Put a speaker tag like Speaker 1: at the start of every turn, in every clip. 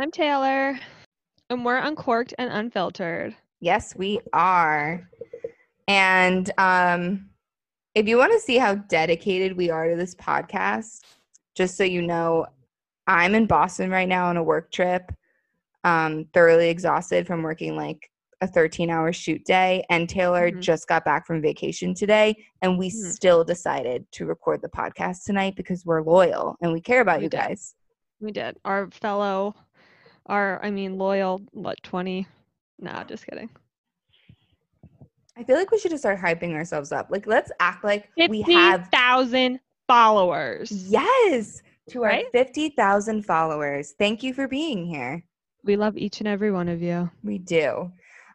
Speaker 1: I'm Taylor, and we're uncorked and unfiltered.
Speaker 2: Yes, we are. And um, if you want to see how dedicated we are to this podcast, just so you know, I'm in Boston right now on a work trip, um, thoroughly exhausted from working like a 13 hour shoot day. And Taylor
Speaker 1: Mhm.
Speaker 2: just got back from vacation today, and we
Speaker 1: Mhm.
Speaker 2: still decided to record the podcast tonight because we're loyal and we care about
Speaker 1: We
Speaker 2: you
Speaker 1: did.
Speaker 2: guys.
Speaker 1: We did. Our fellow, our, I mean, loyal, what, 20? Nah, just kidding.
Speaker 2: I feel like we should just start hyping ourselves up. Like, let's act like we have
Speaker 1: 50,000 followers.
Speaker 2: Yes, to our
Speaker 1: Right?
Speaker 2: 50,000 followers. Thank you for being here.
Speaker 1: We love each and every one of you.
Speaker 2: We do.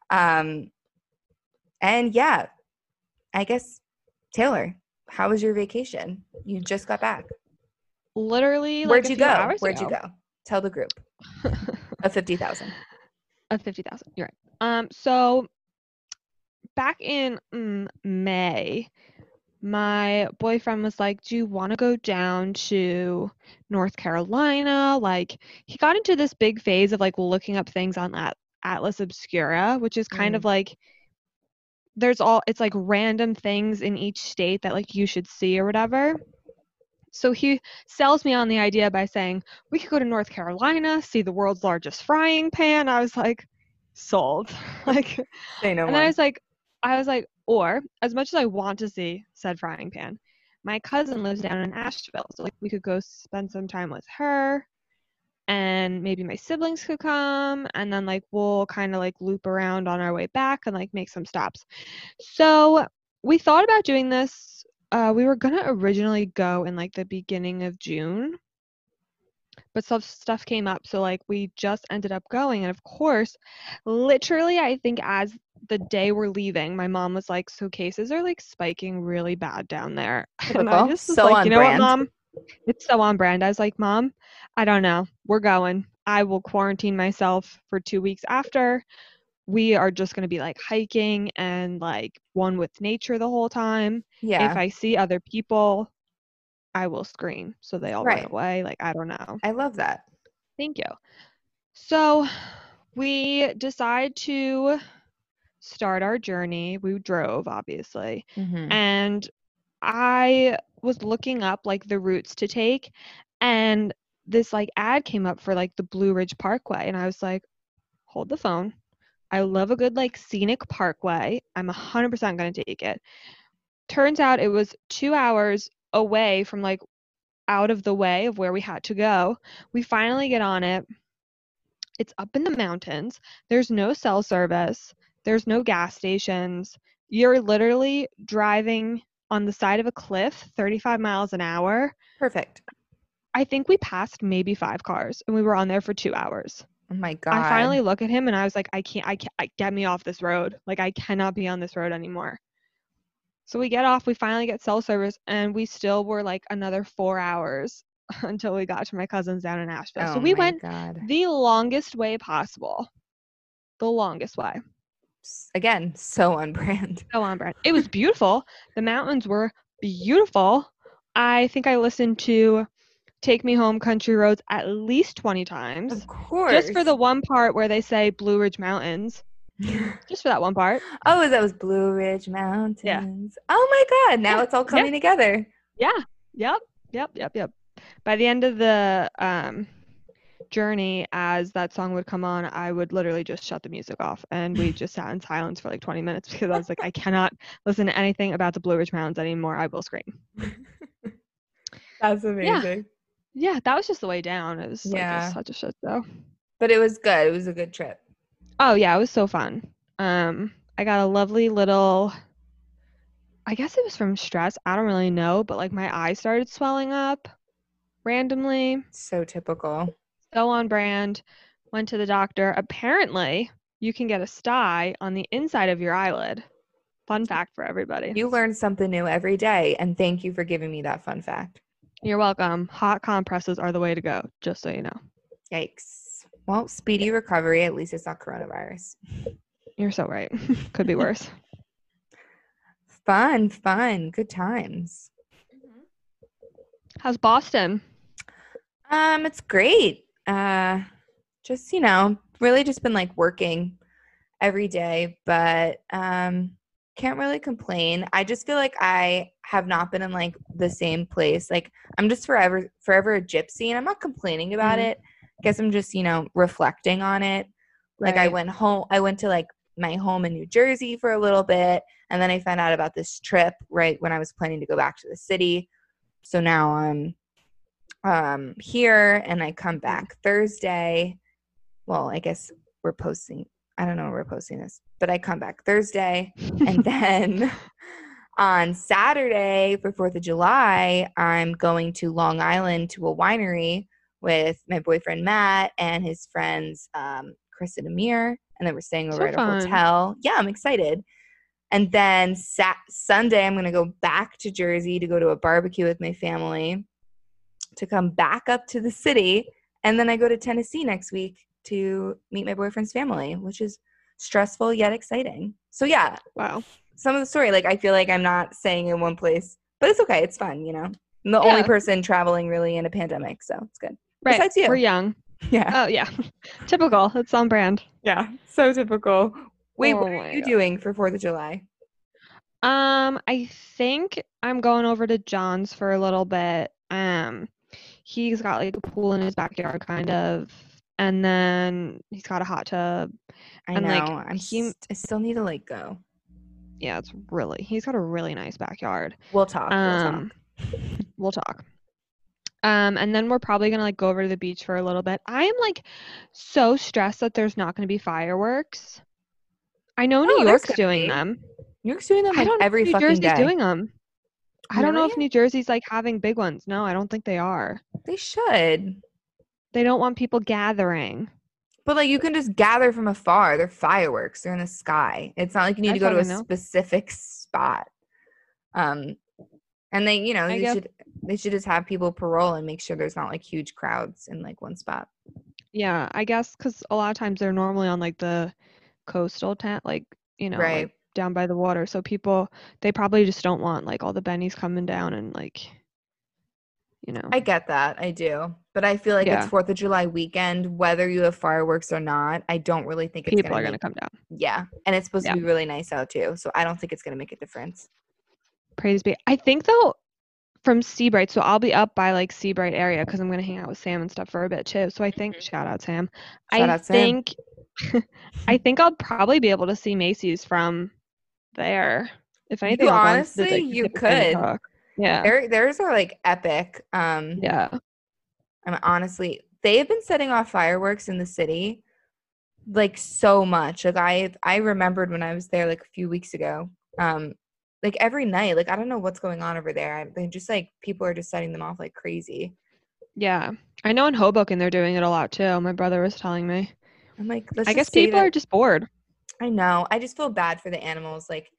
Speaker 2: Um, and yeah, I guess, Taylor, how was your vacation? You just got back.
Speaker 1: Literally, like
Speaker 2: Where'd you go?
Speaker 1: hours
Speaker 2: Where'd you go? Tell the group of 50,000.
Speaker 1: Of 50,000. You're right. Um, so back in mm, May, my boyfriend was like, Do you want to go down to North Carolina? Like, he got into this big phase of like looking up things on At- Atlas Obscura, which is kind of like, there's all, it's like random things in each state that like you should see or whatever. So he sells me on the idea by saying, we could go to North Carolina, see the world's largest frying pan. I was like, sold. like,
Speaker 2: Say no
Speaker 1: and. I was like, I was like, or as much as I want to see said frying pan, my cousin lives down in Asheville, so like we could go spend some time with her, and maybe my siblings could come, and then like we'll kind of like loop around on our way back and like make some stops. So we thought about doing this. Uh, we were gonna originally go in like the beginning of June, but some stuff came up, so like we just ended up going, and of course, literally, I think as the day we're leaving, my mom was like, "So cases are like spiking really bad down there," and I just was
Speaker 2: So
Speaker 1: like,
Speaker 2: on
Speaker 1: "You know
Speaker 2: brand."
Speaker 1: what, mom? It's so on brand." I was like, "Mom, I don't know. We're going. I will quarantine myself for two weeks after." We are just going to be like hiking and like one with nature the whole time
Speaker 2: yeah.
Speaker 1: if I see other people, I will scream. So they all
Speaker 2: Right.
Speaker 1: run away. Like, I don't know.
Speaker 2: I love that.
Speaker 1: Thank you. So we decide to start our journey. We drove, obviously.
Speaker 2: Mhm.
Speaker 1: And I was looking up like the routes to take. And this like ad came up for like the Blue Ridge Parkway. And I was like, hold the phone. I love a good like scenic parkway. I'm 100% going to take it. Turns out it was two hours away from like out of the way of where we had to go. We finally get on it. It's up in the mountains. There's no cell service. There's no gas stations. You're literally driving on the side of a cliff 35 miles an hour.
Speaker 2: Perfect.
Speaker 1: I think we passed maybe five cars and we were on there for two hours.
Speaker 2: Oh my God.
Speaker 1: I finally look at him and I was like, I can't, I can't, I, get me off this road. Like, I cannot be on this road anymore. So we get off, we finally get cell service, and we still were like another four hours until we got to my cousin's down in Asheville.
Speaker 2: Oh
Speaker 1: so we went
Speaker 2: God.
Speaker 1: the longest way possible. The longest way.
Speaker 2: Again, so on brand.
Speaker 1: So on brand. It was beautiful. The mountains were beautiful. I think I listened to Take Me Home Country Roads at least 20 times.
Speaker 2: Of course.
Speaker 1: Just for the one part where they say Blue Ridge Mountains. Just for that one part.
Speaker 2: oh, that was Blue Ridge Mountains. Yeah. Oh my God. Now
Speaker 1: Yeah,
Speaker 2: it's all
Speaker 1: yeah.
Speaker 2: coming together.
Speaker 1: Yeah. Yep. Yep. Yep. Yep. By the end of the um journey, as that song would come on, I would literally just shut the music off and we just sat in silence for like 20 minutes because I was like, I cannot listen to anything about the Blue Ridge Mountains anymore. I will scream.
Speaker 2: That's amazing.
Speaker 1: Yeah, that was just the way down. It was
Speaker 2: Yeah.
Speaker 1: just such a shit show.
Speaker 2: But it was good. It was a good trip.
Speaker 1: Oh yeah, it was so fun. Um, I got a lovely little. I guess it was from stress. I don't really know, but like my eyes started swelling up randomly.
Speaker 2: So typical.
Speaker 1: So on brand. Went to the doctor. Apparently, you can get a sty on the inside of your eyelid. Fun fact for everybody.
Speaker 2: You learn something new every day, and thank you for giving me that fun fact.
Speaker 1: You're welcome. Hot compresses are the way to go. Just so you know.
Speaker 2: Yikes. Well, speedy recovery. At least it's not coronavirus.
Speaker 1: You're so right. Could be worse.
Speaker 2: Fun, fun, good times.
Speaker 1: How's Boston?
Speaker 2: Um, it's great. Uh, just you know, really just been like working every day, but um, can't really complain. I just feel like I have not been in like the same place. Like I'm just forever, forever a gypsy, and I'm not complaining about
Speaker 1: Mhm.
Speaker 2: it. I guess I'm just you know reflecting on it. Like I went home. I went to like my home in New Jersey for a little bit, and then I found out about this trip right when I was planning to go back to the city. So now I'm um here and I come back Thursday. Well, I guess we're posting I don't know when we're posting this, but I come back Thursday and then on Saturday for 4th of July, I'm going to Long Island to a winery with my boyfriend Matt and his friends um, Chris and Amir. And then we're staying over
Speaker 1: So
Speaker 2: at a hotel. Yeah, I'm excited. And then sat- Sunday, I'm going to go back to Jersey to go to a barbecue with my family, to come back up to the city. And then I go to Tennessee next week to meet my boyfriend's family, which is stressful yet exciting. So, yeah,
Speaker 1: Wow.
Speaker 2: some of the story, like I feel like I'm not staying in one place, but it's okay. It's fun, you know. I'm the only person traveling really in a pandemic, so it's good.
Speaker 1: Right.
Speaker 2: Besides you.
Speaker 1: We're young.
Speaker 2: Yeah.
Speaker 1: Oh yeah. Typical. It's on brand.
Speaker 2: Yeah. So typical. Wait, what
Speaker 1: Oh
Speaker 2: are you
Speaker 1: God.
Speaker 2: doing for 4th of July?
Speaker 1: Um, I think I'm going over to John's for a little bit. Um, he's got like a pool in his backyard, kind of, and then he's got a hot tub.
Speaker 2: I
Speaker 1: And,
Speaker 2: know.
Speaker 1: like,
Speaker 2: I'm
Speaker 1: he-
Speaker 2: st- I still need to like go.
Speaker 1: Yeah, it's really. He's got a really nice backyard.
Speaker 2: We'll talk. We'll
Speaker 1: Um, we'll talk. Um, and then we're probably gonna like go over to the beach for a little bit. I am like so stressed that there's not gonna be fireworks. I know
Speaker 2: Oh,
Speaker 1: New
Speaker 2: there's
Speaker 1: York's doing
Speaker 2: be.
Speaker 1: them.
Speaker 2: New York's doing them
Speaker 1: I don't know
Speaker 2: every
Speaker 1: if New
Speaker 2: fucking
Speaker 1: Jersey's
Speaker 2: day.
Speaker 1: doing them. I don't know if New Jersey's like having big ones. No, I don't think they are.
Speaker 2: They should.
Speaker 1: They don't want people gathering.
Speaker 2: But like you can just gather from afar. They're fireworks. They're in the sky. It's not like you need
Speaker 1: I
Speaker 2: to go to a
Speaker 1: know.
Speaker 2: specific spot. Um and they, you know,
Speaker 1: I
Speaker 2: they
Speaker 1: guess-
Speaker 2: should they should just have people parole and make sure there's not like huge crowds in like one spot.
Speaker 1: Yeah, I guess because a lot of times they're normally on like the coastal tent, like you know, like,
Speaker 2: Right.
Speaker 1: down by the water. So people they probably just don't want like all the bennies coming down and like, you know.
Speaker 2: I get that. I do. But I feel like
Speaker 1: Yeah.
Speaker 2: it's 4th of July weekend whether you have fireworks or not. I don't really think it's
Speaker 1: people
Speaker 2: gonna
Speaker 1: are gonna come down.
Speaker 2: Yeah. And it's supposed
Speaker 1: Yeah.
Speaker 2: to be really nice out too. So I don't think it's going to make a difference.
Speaker 1: Praise be. I think though, from Sea Bright, so I'll be up by like Sea Bright area because I'm gonna hang out with Sam and stuff for a bit too. So I think mm-hmm. shout out Sam.
Speaker 2: Shout
Speaker 1: I
Speaker 2: out Sam.
Speaker 1: think I think I'll probably be able to see Macy's from there. If anything,
Speaker 2: You
Speaker 1: I'll go into
Speaker 2: honestly,
Speaker 1: the, like,
Speaker 2: you could.
Speaker 1: Yeah.
Speaker 2: Their theirs are like epic. Um
Speaker 1: Yeah.
Speaker 2: I'm honestly, they have been setting off fireworks in the city like so much. Like I I remembered when I was there like a few weeks ago. Um like every night, like I don't know what's going on over there. I, they just like people are just setting them off like crazy.
Speaker 1: Yeah. I know in Hoboken they're doing it a lot too. My brother was telling me.
Speaker 2: I'm like, let's
Speaker 1: I guess people
Speaker 2: it.
Speaker 1: are just bored.
Speaker 2: I know. I just feel bad for the animals. Like,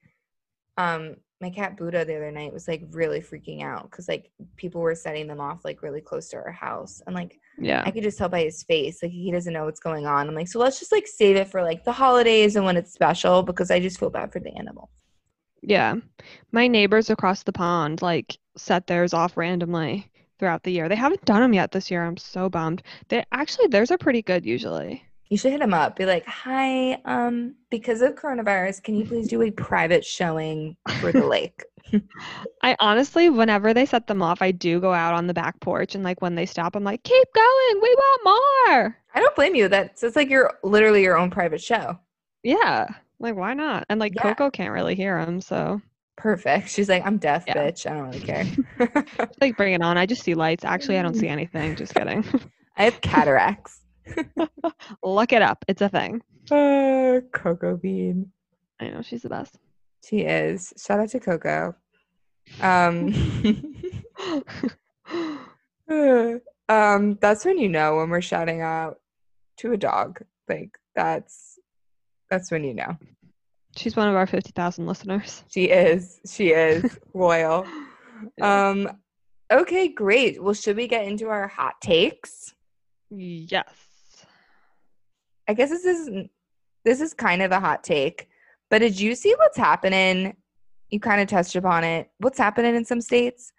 Speaker 2: um, my cat Buddha the other night was like really freaking out because like people were setting them off like really close to our house, and like
Speaker 1: Yeah.
Speaker 2: I could just tell by his face like he doesn't know what's going on. I'm like, so let's just like save it for like the holidays and when it's special because I just feel bad for the animal.
Speaker 1: Yeah. My neighbors across the pond like set theirs off randomly throughout the year. They haven't done them yet this year. I'm so bummed. They actually theirs are pretty good usually.
Speaker 2: You should hit him up. Be like, "Hi, um, because of coronavirus, can you please do a private showing for the lake?"
Speaker 1: I honestly, whenever they set them off, I do go out on the back porch and like when they stop, I'm like, keep going, we want more.
Speaker 2: I don't blame you. That's it's like you're literally your own private show.
Speaker 1: Yeah, like why not? And like
Speaker 2: Yeah.
Speaker 1: Coco can't really hear them, so
Speaker 2: Perfect. She's like, I'm deaf,
Speaker 1: Yeah.
Speaker 2: bitch. I don't really care.
Speaker 1: like bring it on. I just see lights. Actually, I don't see anything. Just kidding.
Speaker 2: I have cataracts.
Speaker 1: Look it up. It's a thing.
Speaker 2: Uh, Coco Bean.
Speaker 1: I know she's the best.
Speaker 2: She is. Shout out to Coco. Um, um, that's when you know when we're shouting out to a dog. Like that's that's when you know.
Speaker 1: she's one of our fifty thousand listeners.
Speaker 2: She is. She is loyal. Um, okay, great. Well, should we get into our hot takes?
Speaker 1: Yes.
Speaker 2: I guess this is this is kind of a hot take, but did you see what's happening? You kind of touched upon it. What's happening in some states?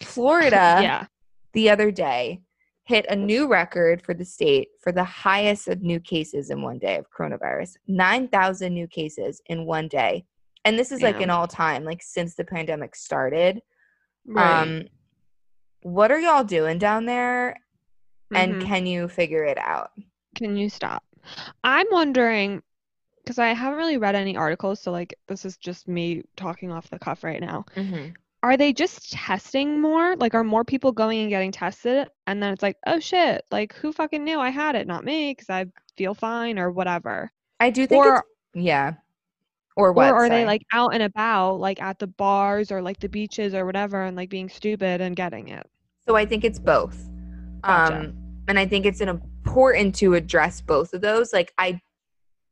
Speaker 2: Florida
Speaker 1: yeah.
Speaker 2: the other day hit a new record for the state for the highest of new cases in one day of coronavirus 9,000 new cases in one day. And this is like an all time, like since the pandemic started.
Speaker 1: Right.
Speaker 2: Um, what are y'all doing down there? And
Speaker 1: Mhm.
Speaker 2: can you figure it out?
Speaker 1: Can you stop? I'm wondering because I haven't really read any articles, so like this is just me talking off the cuff right now. Are they just testing more? Like, are more people going and getting tested? And then it's like, oh shit, like who fucking knew I had it? Not me, because I feel fine or whatever.
Speaker 2: I do think
Speaker 1: Or-
Speaker 2: it's, yeah. Or what?
Speaker 1: or are they like out and about, like at the bars or like the beaches or whatever, and like being stupid and getting it?
Speaker 2: So I think it's both.
Speaker 1: Gotcha.
Speaker 2: Um, and I think it's an important to address both of those. Like I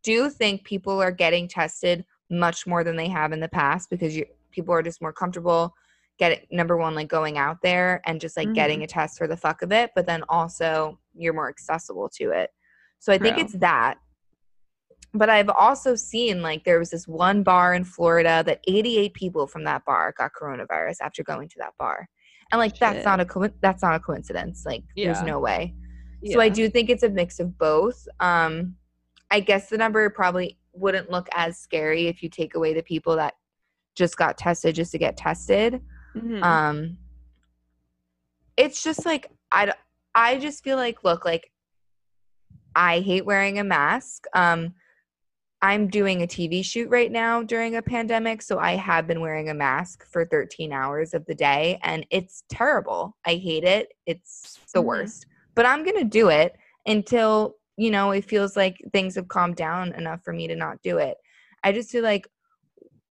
Speaker 2: do think people are getting tested much more than they have in the past because you, people are just more comfortable getting number one like going out there and just like getting mm. a test for the fuck of it but then also you're more accessible to it. So i think it's that. But i've also seen like there was this one bar in florida that 88 people from that bar got coronavirus after going to that bar. And like that's not a co- that's not a coincidence. Like there's no way so I do think it's a mix of both. Um, I guess the number probably wouldn't look as scary if you take away the people that just got tested just to get tested.
Speaker 1: Mhm.
Speaker 2: Um, it's just like I I just feel like look like I hate wearing a mask. Um, I'm doing a TV shoot right now during a pandemic, so I have been wearing a mask for 13 hours of the day, and it's terrible. I hate it. It's the
Speaker 1: Mhm.
Speaker 2: worst. But I'm gonna do it until you know it feels like things have calmed down enough for me to not do it. I just feel like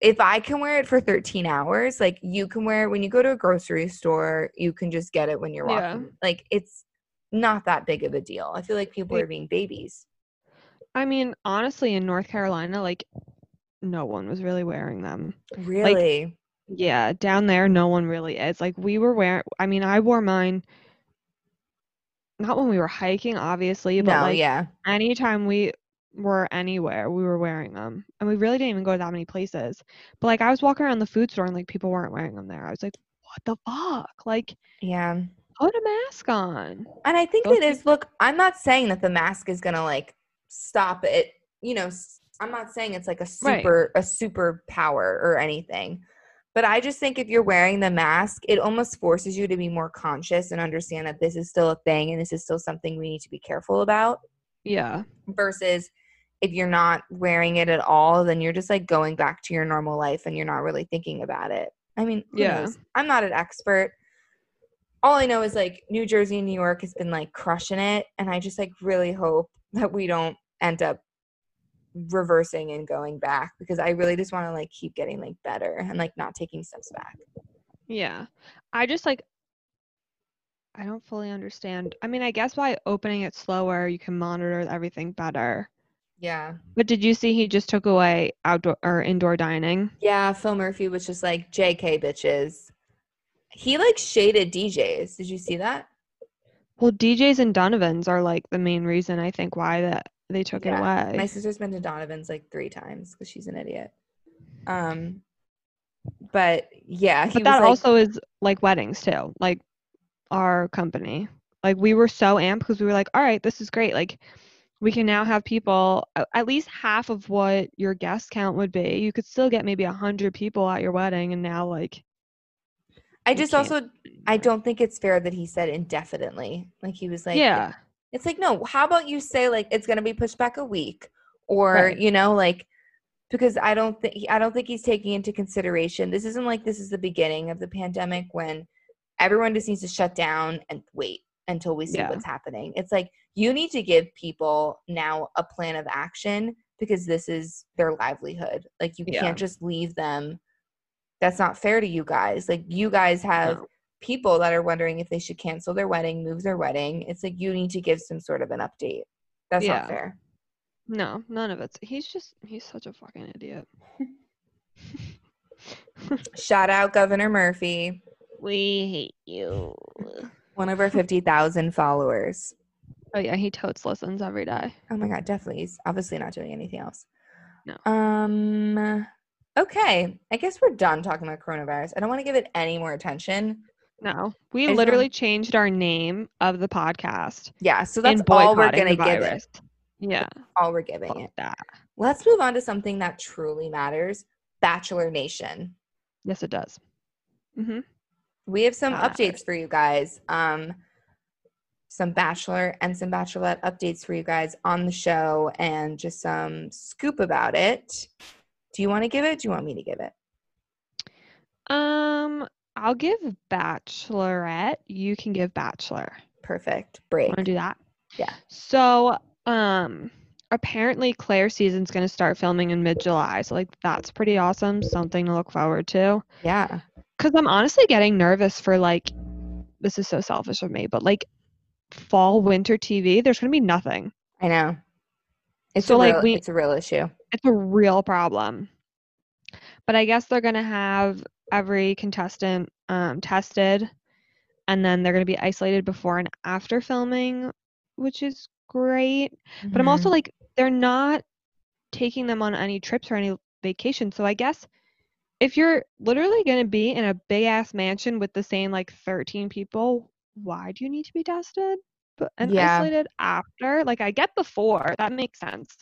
Speaker 2: if I can wear it for 13 hours, like you can wear it when you go to a grocery store, you can just get it when you're
Speaker 1: Yeah.
Speaker 2: walking. Like it's not that big of a deal. I feel like people are being babies.
Speaker 1: I mean, honestly, in North Carolina, like no one was really wearing them.
Speaker 2: Really?
Speaker 1: Yeah, down there, no one really is. Like we were wearing, I mean, I wore mine not when we were hiking, obviously, but
Speaker 2: no,
Speaker 1: like
Speaker 2: yeah.
Speaker 1: anytime we were anywhere, we were wearing them. And we really didn't even go to that many places. But like I was walking around the food store and like people weren't wearing them there. I was like, what the fuck? Like,
Speaker 2: Yeah.
Speaker 1: put a mask on.
Speaker 2: And I think
Speaker 1: Those
Speaker 2: it is look, I'm not saying that the mask is gonna like stop it, you know, I'm not saying it's like a
Speaker 1: Right.
Speaker 2: super a super power or anything. But I just think if you're wearing the mask, it almost forces you to be more conscious and understand that this is still a thing and this is still something we need to be careful about.
Speaker 1: Yeah.
Speaker 2: versus if you're not wearing it at all then you're just like going back to your normal life and you're not really thinking about it i mean who
Speaker 1: Yeah.
Speaker 2: knows? i'm not an expert all i know is like new jersey and new york has been like crushing it and i just like really hope that we don't end up reversing and going back because i really just want to like keep getting like better and like not taking steps back
Speaker 1: Yeah. I just like I don't fully understand. I mean, I guess by opening it slower, you can monitor everything better.
Speaker 2: yeah
Speaker 1: But did you see he just took away outdoor or indoor dining?
Speaker 2: yeah phil murphy was just like jk bitches he like shaded djs did you see that
Speaker 1: Well, DJs and Donovan's are like the main reason I think why that they took it away.
Speaker 2: My sister's been to Donovan's like three times because she's an idiot. Um, but yeah, he
Speaker 1: but that
Speaker 2: like,
Speaker 1: also is like weddings too. Like our company. Like we were so amped because we were like, all right, this is great. Like we can now have people at least half of what your guest count would be. You could still get maybe a hundred people at your wedding, and now like
Speaker 2: I just also I don't think it's fair that he said indefinitely. Like he was like,
Speaker 1: yeah,
Speaker 2: It's like, no, how about you say like it's gonna be pushed back a week? Or,
Speaker 1: Right.
Speaker 2: you know, like because I don't think I don't think he's taking into consideration this isn't like this is the beginning of the pandemic when everyone just needs to shut down and wait until we see
Speaker 1: Yeah.
Speaker 2: what's happening. It's like you need to give people now a plan of action because this is their livelihood. Like you
Speaker 1: Yeah.
Speaker 2: can't just leave them. That's not fair to you guys. Like you guys have
Speaker 1: No.
Speaker 2: People that are wondering if they should cancel their wedding, move their wedding. It's like you need to give some sort of an update. That's
Speaker 1: Yeah.
Speaker 2: not fair.
Speaker 1: no, none of it's. He's just he's such a fucking idiot.
Speaker 2: Shout out Governor Murphy,
Speaker 1: We hate you.
Speaker 2: one of our 50,000 followers.
Speaker 1: Oh yeah, he totes listens every day.
Speaker 2: Oh my god, definitely. He's obviously not doing anything else.
Speaker 1: No.
Speaker 2: Um okay. I guess we're done talking about coronavirus. I don't want to give it any more attention.
Speaker 1: No, we
Speaker 2: I
Speaker 1: literally
Speaker 2: don't-
Speaker 1: changed our name of the podcast.
Speaker 2: Yeah, so that's all we're gonna give it.
Speaker 1: Yeah,
Speaker 2: All we're giving it.
Speaker 1: that.
Speaker 2: Let's move on to something that truly matters. Bachelor Nation.
Speaker 1: Yes, it does. Mm-hmm.
Speaker 2: we have some
Speaker 1: Ah.
Speaker 2: updates for you guys um some bachelor and some bachelorette updates for you guys on the show and just some scoop about it do you want to give it do you want me to give it
Speaker 1: Um, I'll give Bachelorette. You can give Bachelor.
Speaker 2: perfect break
Speaker 1: Want to do that?
Speaker 2: Yeah.
Speaker 1: So, um, apparently Claire season's gonna start filming in mid-July. So like that's pretty awesome. Something to look forward to.
Speaker 2: yeah
Speaker 1: Cause I'm honestly getting nervous for like, this is so selfish of me, but like fall winter TV, there's gonna be nothing.
Speaker 2: i know it's
Speaker 1: So,
Speaker 2: a
Speaker 1: like, we-
Speaker 2: it's a real issue
Speaker 1: It's a real problem. But I guess they're gonna have every contestant um, tested, and then they're gonna be isolated before and after filming, which is great. But I'm also like, they're not taking them on any trips or any vacation. So I guess if you're literally going to be in a big ass mansion with the same like 13 people, why do you need to be tested and
Speaker 2: Yeah.
Speaker 1: isolated after? Like I get before, that makes sense.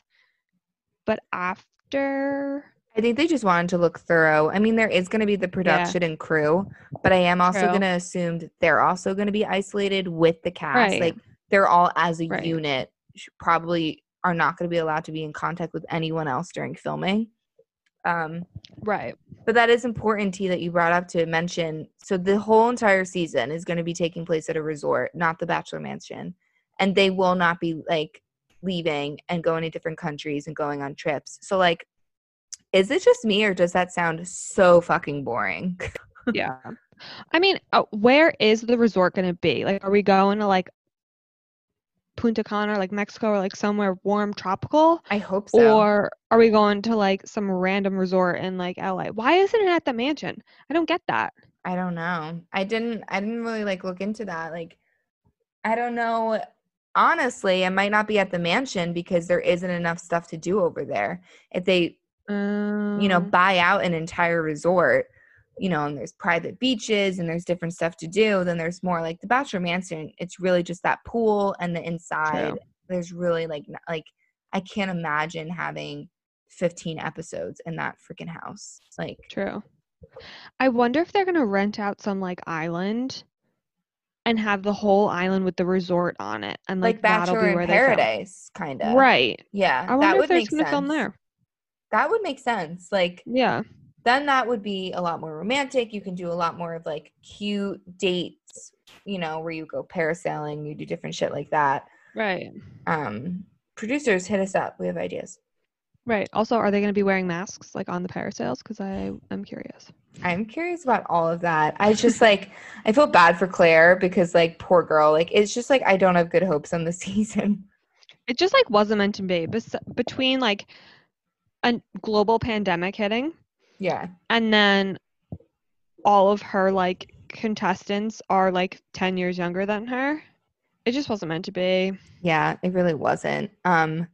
Speaker 1: But after
Speaker 2: I think they just wanted to look thorough. I mean, there is going to be the production and crew, but I am also going to assume that they're also going to be isolated with the cast.
Speaker 1: Right.
Speaker 2: Like they're all as a
Speaker 1: Right.
Speaker 2: unit, probably are not going to be allowed to be in contact with anyone else during filming. Um,
Speaker 1: right.
Speaker 2: but that is important, T, that you brought up to mention. So the whole entire season is going to be taking place at a resort, not the Bachelor Mansion, and they will not be like leaving and going to different countries and going on trips. So like, is it just me or does that sound so fucking boring?
Speaker 1: Yeah. I mean, uh, where is the resort going to be? Like are we going to like Punta Cana or like Mexico or like somewhere warm tropical?
Speaker 2: I hope so.
Speaker 1: Or are we going to like some random resort in like LA? Why isn't it at the mansion? I don't get that.
Speaker 2: I don't know. I didn't I didn't really like look into that. Like I don't know. Honestly, it might not be at the mansion because there isn't enough stuff to do over there. If they,
Speaker 1: Um,
Speaker 2: you know, buy out an entire resort, you know, and there's private beaches and there's different stuff to do, then there's more like the Bachelor Mansion. It's really just that pool and the inside.
Speaker 1: True.
Speaker 2: There's really like like I can't imagine having 15 episodes in that freaking house. Like
Speaker 1: True. I wonder if they're going to rent out some like island and have the whole island with the resort on it. And like,
Speaker 2: like
Speaker 1: that'll
Speaker 2: Bachelor
Speaker 1: be
Speaker 2: in
Speaker 1: where they.
Speaker 2: Paradise kind of.
Speaker 1: Right.
Speaker 2: Yeah,
Speaker 1: I wonder
Speaker 2: that
Speaker 1: if
Speaker 2: would
Speaker 1: they're going to film there.
Speaker 2: That would make sense. Like
Speaker 1: Yeah.
Speaker 2: then that would be a lot more romantic. You can do a lot more of like cute dates, you know, where you go parasailing, you do different shit like that.
Speaker 1: Right.
Speaker 2: Um producers hit us up. We have ideas.
Speaker 1: Right. Also, are they going to be wearing masks like on the parasails? Because I am curious.
Speaker 2: I'm curious about all of that. I just like I feel bad for Claire because like poor girl. Like it's just like I don't have good hopes on the season.
Speaker 1: It just like wasn't meant to be. Bes- between like a global pandemic hitting
Speaker 2: Yeah.
Speaker 1: and then all of her like contestants are like 10 years younger than her. It just wasn't meant to be.
Speaker 2: Yeah, it really wasn't. Um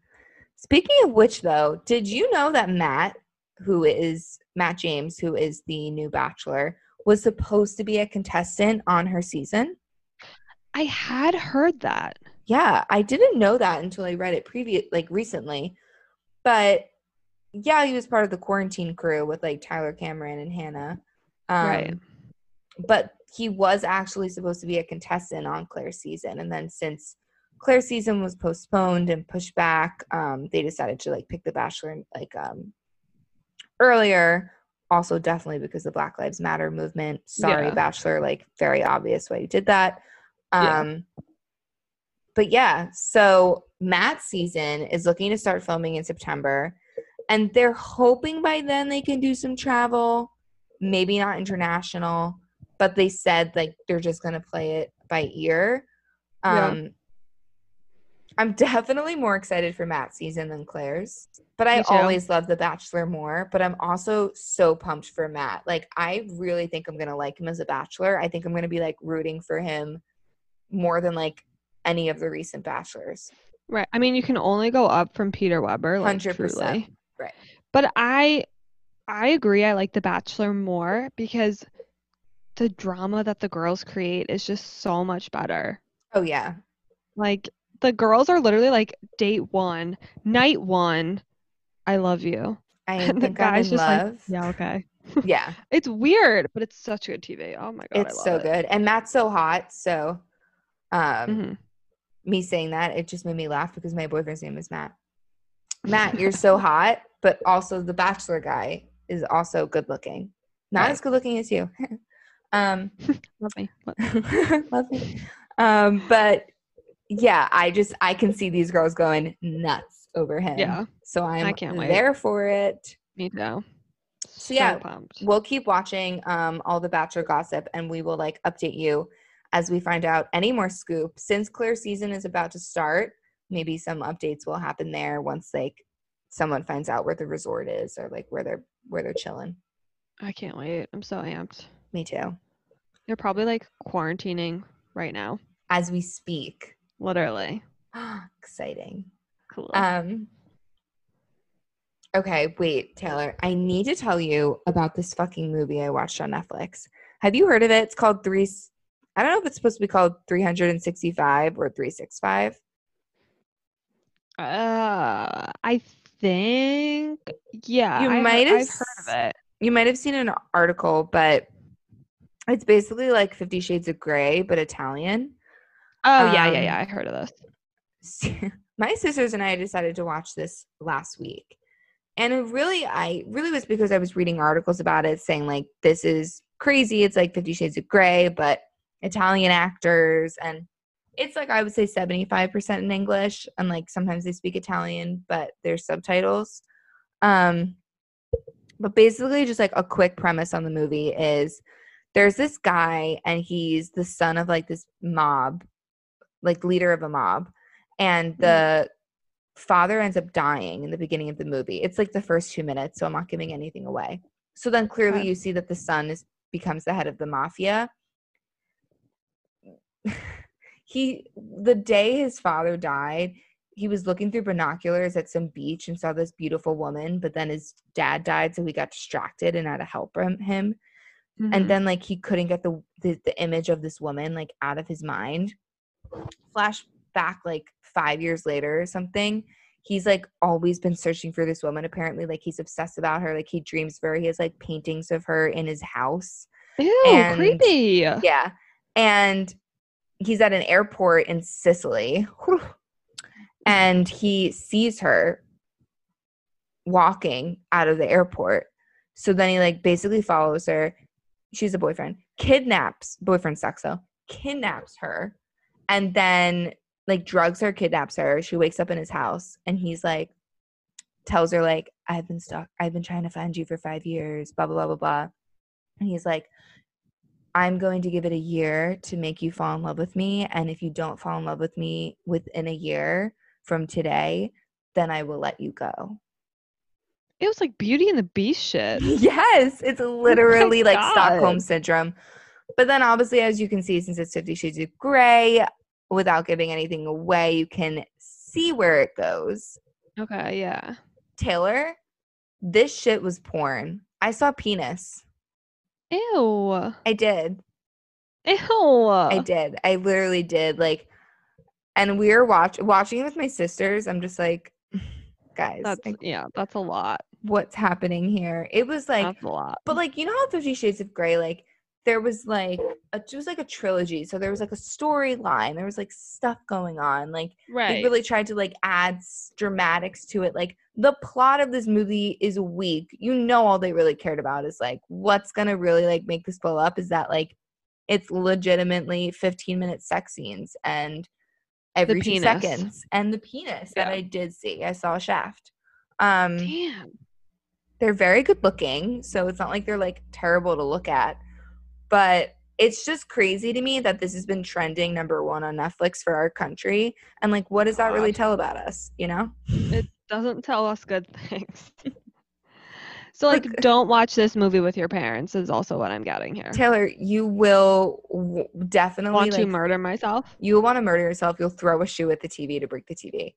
Speaker 2: speaking of which though, did you know that Matt, who is Matt James, who is the new bachelor, was supposed to be a contestant on her season?
Speaker 1: I had heard that.
Speaker 2: Yeah, I didn't know that until I read it previous like recently. But yeah, he was part of the quarantine crew with like Tyler Cameron and Hannah. Um,
Speaker 1: Right.
Speaker 2: But he was actually supposed to be a contestant on Claire's season, and then since Claire's season was postponed and pushed back, um, they decided to like pick the Bachelor like um earlier. Also, definitely because the Black Lives Matter movement. Sorry,
Speaker 1: Yeah.
Speaker 2: Bachelor. Like very obvious why you did that.
Speaker 1: Yeah.
Speaker 2: Um, but yeah, so Matt's season is looking to start filming in September, and they're hoping by then they can do some travel, maybe not international, but they said like they're just gonna play it by ear.
Speaker 1: Yeah.
Speaker 2: Um, I'm definitely more excited for Matt's season than Claire's, but I always love The Bachelor more. But I'm also so pumped for Matt. Like, I really think I'm gonna like him as a Bachelor. I think I'm gonna be like rooting for him more than like any of the recent Bachelors.
Speaker 1: Right. I mean, you can only go up from Peter Weber, like
Speaker 2: 100%. Right.
Speaker 1: But I, I agree. I like The Bachelor more because the drama that the girls create is just so much better.
Speaker 2: Oh yeah,
Speaker 1: Like the girls are literally like date one, night one. I love you.
Speaker 2: I
Speaker 1: And the guy's just like,
Speaker 2: love.
Speaker 1: yeah, okay.
Speaker 2: yeah,
Speaker 1: It's weird, but it's such good TV. Oh my god,
Speaker 2: it's
Speaker 1: I love
Speaker 2: so
Speaker 1: it.
Speaker 2: good, and Matt's so hot. So, um,
Speaker 1: Mhm.
Speaker 2: me saying that it just made me laugh because my boyfriend's name is Matt. Matt, you're so hot, but also the Bachelor guy is also good looking. Not
Speaker 1: Right.
Speaker 2: as good looking as you. um,
Speaker 1: Love me. Love-
Speaker 2: you. Um, but yeah, I just I can see these girls going nuts over him.
Speaker 1: Yeah,
Speaker 2: So I'm
Speaker 1: can't wait.
Speaker 2: there for it.
Speaker 1: me too. So
Speaker 2: yeah. We'll keep watching um, all the Bachelor gossip and we will like update you as we find out any more scoop. Since Claire season is about to start, maybe some updates will happen there once like someone finds out where the resort is or like where they're where they're chilling.
Speaker 1: I can't wait. I'm so amped.
Speaker 2: Me too.
Speaker 1: They're probably like quarantining right now.
Speaker 2: As we speak.
Speaker 1: Literally.
Speaker 2: Exciting.
Speaker 1: Cool.
Speaker 2: Um Okay, wait, Taylor. I need to tell you about this fucking movie I watched on Netflix. Have you heard of it? It's called Three. I don't know if it's supposed to be called 365 or 365.
Speaker 1: Uh, I think yeah.
Speaker 2: You
Speaker 1: I
Speaker 2: might have
Speaker 1: I've heard of it.
Speaker 2: You might have seen an article, but it's basically like Fifty Shades of Grey, but Italian.
Speaker 1: Oh yeah, yeah,
Speaker 2: Um,
Speaker 1: yeah. I heard of this.
Speaker 2: my sisters and I decided to watch this last week. And it really I really was because I was reading articles about it saying like this is crazy. It's like 50 shades of gray but Italian actors and it's like I would say 75% in English and like sometimes they speak Italian but there's subtitles. Um but basically just like a quick premise on the movie is there's this guy and he's the son of like this mob like leader of a mob and the father ends up dying in the beginning of the movie it's like the first two minutes so i'm not giving anything away so then clearly
Speaker 1: Okay.
Speaker 2: you see that the son is becomes the head of the mafia he the day his father died he was looking through binoculars at some beach and saw this beautiful woman but then his dad died so he got distracted and had to help him, him.
Speaker 1: Mhm.
Speaker 2: and then like he couldn't get the, the the image of this woman like out of his mind. Flash back like five years later or something he's like always been searching for this woman. Apparently like he's obsessed about her. Like he dreams of her. He has like paintings of her in his house.
Speaker 1: Ew,
Speaker 2: and-
Speaker 1: creepy.
Speaker 2: yeah. And he's at an airport in sicily. And he sees her walking out of the airport. So then he like basically follows her. She's a boyfriend. Kidnaps boyfriend sucks though. Kidnaps her and then like drugs her kidnaps her. She wakes up in his house and he's like tells her like i've been stuck. I've been trying to find you for five years blah blah blah blah blah. And he's like i'm going to give it a year to make you fall in love with me and if you don't fall in love with me within a year from today then i will let you go
Speaker 1: It was like Beauty and the Beast shit.
Speaker 2: yes, it's oh literally like Stockholm syndrome. But then obviously, as you can see, since it's Fifty Shades of Grey, without giving anything away, you can see where it goes.
Speaker 1: Okay, yeah.
Speaker 2: Taylor, this shit was porn. I saw penis.
Speaker 1: Ew.
Speaker 2: I did.
Speaker 1: Ew.
Speaker 2: I did. I literally did. Like and we were watch watching it with my sisters. I'm just like, guys,
Speaker 1: That's
Speaker 2: like,
Speaker 1: yeah, that's a lot.
Speaker 2: what's happening here? It was like,
Speaker 1: that's a lot.
Speaker 2: but like you know how Fifty Shades of Grey, like there was like a, it was like a trilogy. So there was like a storyline. There was like stuff going on. Like
Speaker 1: Right.
Speaker 2: they really tried to like add dramatics to it. Like the plot of this movie is weak. You know, all they really cared about is like what's gonna really like make this blow up is that like it's legitimately 15 minute sex scenes and every two seconds and the penis that I did see. I saw a Shaft. Um,
Speaker 1: Damn.
Speaker 2: they're very good looking, so it's not like they're like terrible to look at. But it's just crazy to me that this has been trending number one on Netflix for our country. And like, what does that really tell about us? You know?
Speaker 1: It doesn't tell us good things. so like
Speaker 2: Look-
Speaker 1: don't watch this movie with your parents is also what I'm getting here.
Speaker 2: Taylor, you will w- definitely
Speaker 1: Want to murder myself?
Speaker 2: you will want to murder yourself. You'll throw a shoe at the TV to break the TV.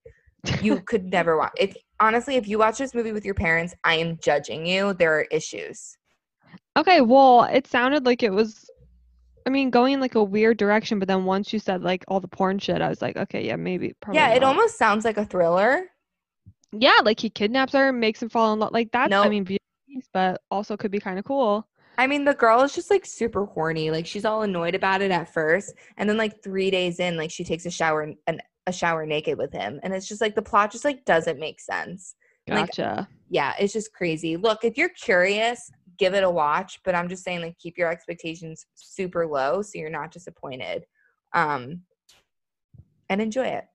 Speaker 2: You could never watch. If honestly, if you watch this movie with your parents, I am judging you. There are issues.
Speaker 1: Okay, well, it sounded like it was I mean, going in like a weird direction, but then once you said like all the porn shit, I was like, okay, yeah, maybe probably.
Speaker 2: yeah, it
Speaker 1: not.
Speaker 2: almost sounds like a thriller.
Speaker 1: Yeah, like he kidnaps her, and makes him fall in love. Like that's I mean, but also could be kind of cool.
Speaker 2: I mean, the girl is just like super horny. Like she's all annoyed about it at first, and then like three days in, like she takes a shower and a shower naked with him, and it's just like the plot just like doesn't make sense. Like-
Speaker 1: Gotcha.
Speaker 2: Yeah, it's just crazy. Look, if you're curious, give it a watch. But I'm just saying, like, keep your expectations super low so you're not disappointed, um, and enjoy it.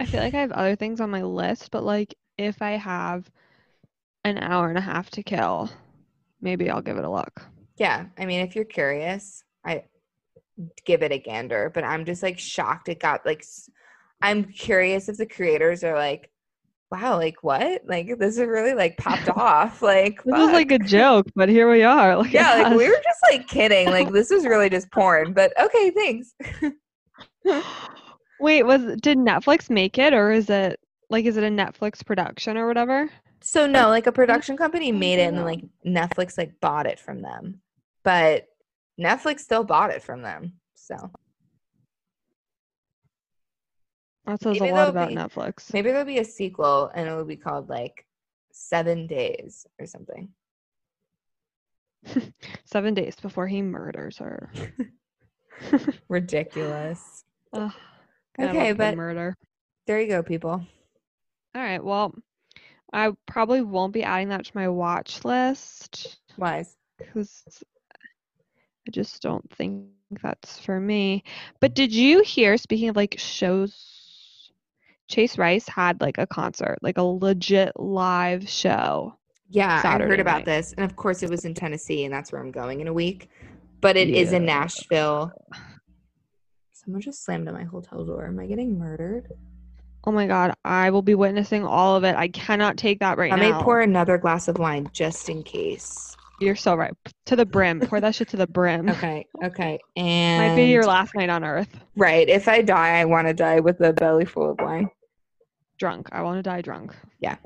Speaker 1: I feel like I have other things on my list, but like if I have an hour and a half to kill, maybe I'll give it a look.
Speaker 2: Yeah, I mean, if you're curious, I give it a gander. But I'm just like shocked it got like. I'm curious if the creators are like, wow, like what? Like this is really like popped off. Like
Speaker 1: This is like a joke, but here we are. Look
Speaker 2: yeah, like we were just like kidding. Like this is really just porn. But okay, thanks.
Speaker 1: Wait, was did Netflix make it or is it like is it a Netflix production or whatever?
Speaker 2: So no, like a production company
Speaker 1: oh,
Speaker 2: made it, and then like Netflix like bought it from them, but Netflix still bought it from them. So
Speaker 1: That says
Speaker 2: Maybe
Speaker 1: a lot about
Speaker 2: be-
Speaker 1: Netflix.
Speaker 2: maybe there'll be a sequel, and it will be called like Seven Days or something.
Speaker 1: Seven days before he murders her.
Speaker 2: Ridiculous.
Speaker 1: Ugh,
Speaker 2: Okay, but
Speaker 1: murder.
Speaker 2: there you go, people.
Speaker 1: All right, well, I probably won't be adding that to my watch list.
Speaker 2: Wise.
Speaker 1: because I just don't think that's for me. But did you hear, speaking of like shows, Chase Rice had like a concert, like a legit live show.
Speaker 2: Yeah, I heard about
Speaker 1: night.
Speaker 2: this, and of course, it was in Tennessee, and that's where I'm going in a week. But it is in Nashville. Someone just slammed at my hotel door. Am I getting murdered?
Speaker 1: Oh my God, I will be witnessing all of it. I cannot take that right now.
Speaker 2: I may pour another glass of wine just in case.
Speaker 1: You're so right. To the brim. Pour that shit to the brim.
Speaker 2: Okay, okay. And
Speaker 1: Might be your last night on earth.
Speaker 2: right. If I die, I want to die with a belly full of wine.
Speaker 1: Drunk. I want to die drunk. Yeah.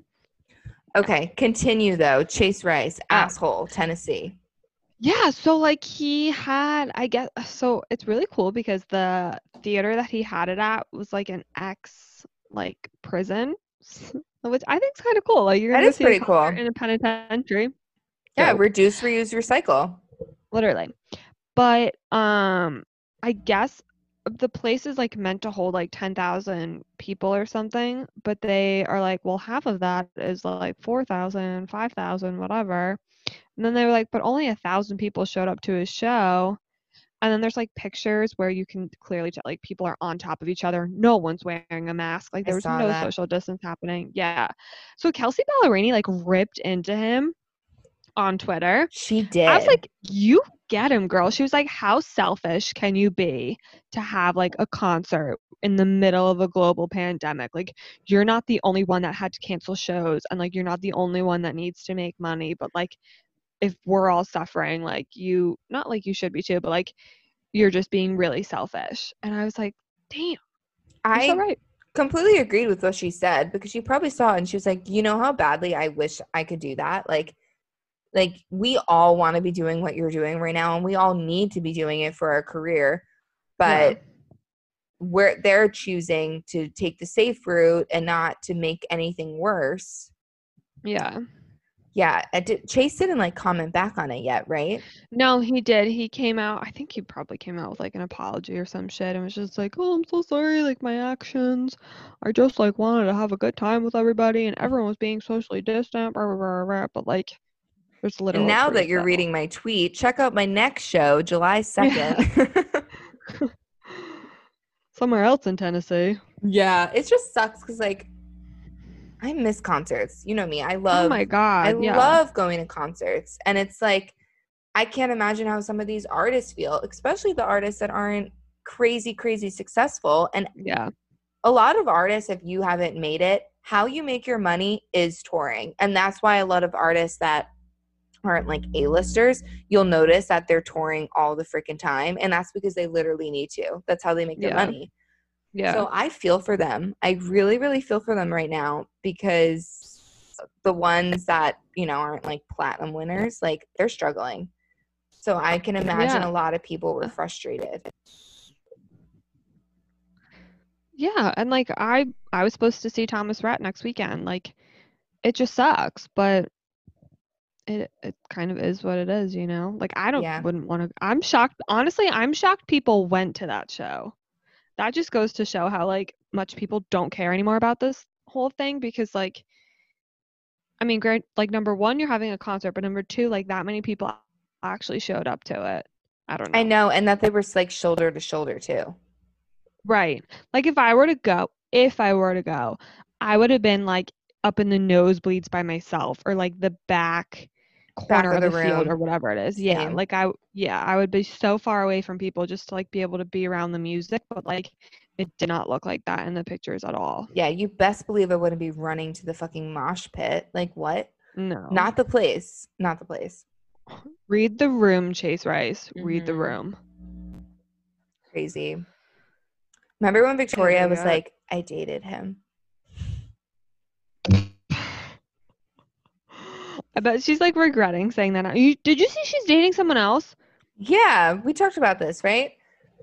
Speaker 2: Okay, continue though. Chase Rice,
Speaker 1: Oh.
Speaker 2: asshole, Tennessee.
Speaker 1: Yeah, so like he had, I guess, so it's really cool because the theater that he had it at was like an ex like prison, which I think is kind of cool. Like you're
Speaker 2: That is pretty cool.
Speaker 1: in a penitentiary,
Speaker 2: Yeah,
Speaker 1: Dope.
Speaker 2: reduce, reuse, recycle.
Speaker 1: literally. But um, I guess the place is like meant to hold like 10,000 people or something, but they are like, well, half of that is like 4,000, 5,000, whatever. And then they were like, but only a thousand people showed up to his show. And then there's like pictures where you can clearly tell like people are on top of each other. No one's wearing a mask. Like
Speaker 2: I
Speaker 1: there was no
Speaker 2: that.
Speaker 1: social distance happening. Yeah. So Kelsea Ballerini like ripped into him on Twitter.
Speaker 2: She did.
Speaker 1: I was like, you get him, girl. She was like, how selfish can you be to have like a concert in the middle of a global pandemic? Like, you're not the only one that had to cancel shows, and like, you're not the only one that needs to make money. But like, if we're all suffering, like, you, not like you should be too, but like, you're just being really selfish. And I was like, damn,
Speaker 2: I
Speaker 1: so right.
Speaker 2: completely agreed with what she said because she probably saw it and she was like, you know how badly I wish I could do that. Like, like we all want to be doing what you're doing right now, and we all need to be doing it for our career. But where they're choosing to take the safe route and not to make anything worse.
Speaker 1: Yeah.
Speaker 2: Yeah, I did, Chase didn't like comment back on it yet, right?
Speaker 1: No, he did. He came out. I think he probably came out with like an apology or some shit and was just like, "Oh, I'm so sorry. Like my actions. I just like wanted to have a good time with everybody, and everyone was being socially distant." Blah, blah, blah, blah. But like, there's literally.
Speaker 2: Now that you're reading my tweet, check out my next show, July 2nd.
Speaker 1: somewhere else in Tennessee.
Speaker 2: yeah, it just sucks because like I miss concerts. You know me. I oh love
Speaker 1: oh my god.
Speaker 2: I
Speaker 1: yeah.
Speaker 2: love going to concerts. And it's like I can't imagine how some of these artists feel, especially the artists that aren't crazy, crazy successful. And
Speaker 1: Yeah.
Speaker 2: a lot of artists, if you haven't made it, how you make your money is touring. And that's why a lot of artists that aren't like A-listers, you'll notice that they're touring all the freaking time. And that's because they literally need to. That's how they make their
Speaker 1: Yeah.
Speaker 2: money.
Speaker 1: Yeah.
Speaker 2: So I feel for them. I really, really feel for them right now because the ones that, you know, aren't like platinum winners, like they're struggling. So I can imagine
Speaker 1: Yeah.
Speaker 2: a lot of people were frustrated.
Speaker 1: Yeah, and like I I was supposed to see Thomas Rhett next weekend. Like it just sucks, but it it kind of is what it is, you know? Like I don't
Speaker 2: Yeah.
Speaker 1: wouldn't want to I'm shocked. Honestly, I'm shocked people went to that show. That just goes to show how like much people don't care anymore about this whole thing because like I mean, great like number 1 you're having a concert, but number 2 like that many people actually showed up to it. I don't know.
Speaker 2: I know, and that they were like shoulder to shoulder too.
Speaker 1: Right. Like if I were to go, if I were to go, I would have been like up in the nosebleeds by myself or like the back corner
Speaker 2: of
Speaker 1: of
Speaker 2: the
Speaker 1: the, field or whatever it is. Yeah. Like I yeah, I would be so far away from people just to like be able to be around the music, but like it did not look like that in the pictures at all.
Speaker 2: Yeah, you best believe I wouldn't be running to the fucking mosh pit. Like what?
Speaker 1: No.
Speaker 2: Not the place. Not the place.
Speaker 1: read the room, Chase Rice. Read the
Speaker 2: Mhm.
Speaker 1: room.
Speaker 2: Crazy. Remember when Victoria was
Speaker 1: yeah.
Speaker 2: like, I dated him?
Speaker 1: I bet she's like regretting saying that. now. You, did you see she's dating someone else?
Speaker 2: Yeah, we talked about this, right?